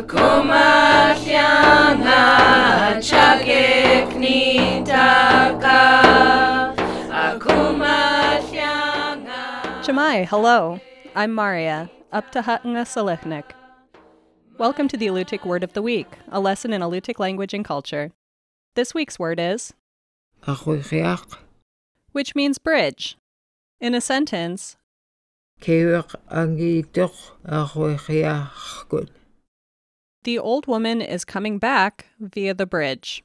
Ακόμα Chamai, hello. I'm Maria, up to Hatanga Selechnik. Welcome to the Alutiiq Word of the Week, a lesson in Alutiiq language and culture. This week's word is which means bridge. In a sentence, the old woman is coming back via the bridge.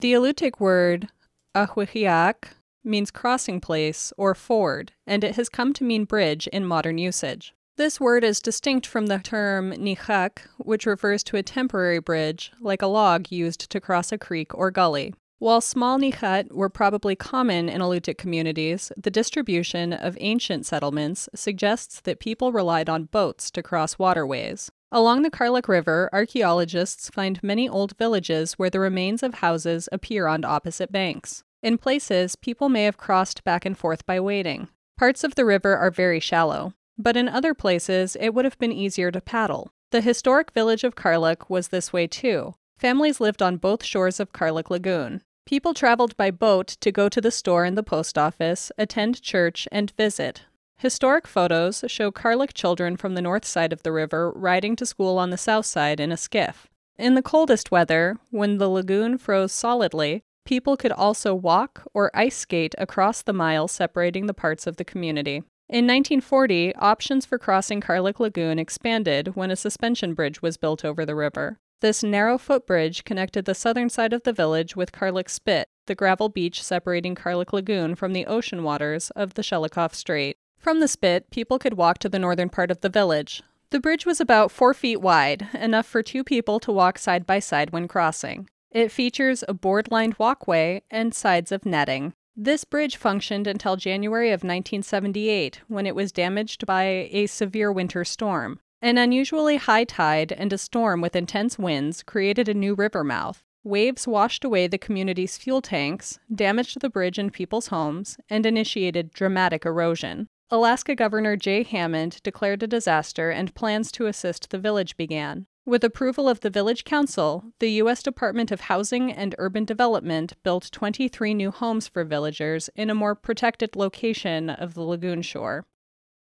The Alutiiq word ahuihiak means crossing place or ford, and it has come to mean bridge in modern usage. This word is distinct from the term nihak, which refers to a temporary bridge, like a log used to cross a creek or gully. While small nihat were probably common in Alutiiq communities, the distribution of ancient settlements suggests that people relied on boats to cross waterways. Along the Karluk River, archaeologists find many old villages where the remains of houses appear on opposite banks. In places, people may have crossed back and forth by wading. Parts of the river are very shallow, but in other places, it would have been easier to paddle. The historic village of Karluk was this way too. Families lived on both shores of Karluk Lagoon. People traveled by boat to go to the store and the post office, attend church, and visit. Historic photos show Karluk children from the north side of the river riding to school on the south side in a skiff. In the coldest weather, when the lagoon froze solidly, people could also walk or ice skate across the mile separating the parts of the community. In 1940, options for crossing Karluk Lagoon expanded when a suspension bridge was built over the river. This narrow footbridge connected the southern side of the village with Karluk Spit, the gravel beach separating Karluk Lagoon from the ocean waters of the Shelikof Strait. From the spit, people could walk to the northern part of the village. The bridge was about four feet wide, enough for two people to walk side by side when crossing. It features a board lined walkway and sides of netting. This bridge functioned until January of 1978, when it was damaged by a severe winter storm. An unusually high tide and a storm with intense winds created a new river mouth. Waves washed away the community's fuel tanks, damaged the bridge and people's homes, and initiated dramatic erosion. Alaska Governor Jay Hammond declared a disaster and plans to assist the village began. With approval of the Village Council, the U.S. Department of Housing and Urban Development built 23 new homes for villagers in a more protected location of the lagoon shore.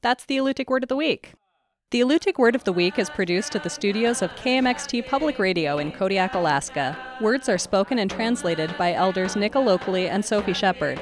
That's the Alutiiq Word of the Week. The Alutiiq Word of the Week is produced at the studios of KMXT Public Radio in Kodiak, Alaska. Words are spoken and translated by elders Nick Alokli and Sophie Shepard.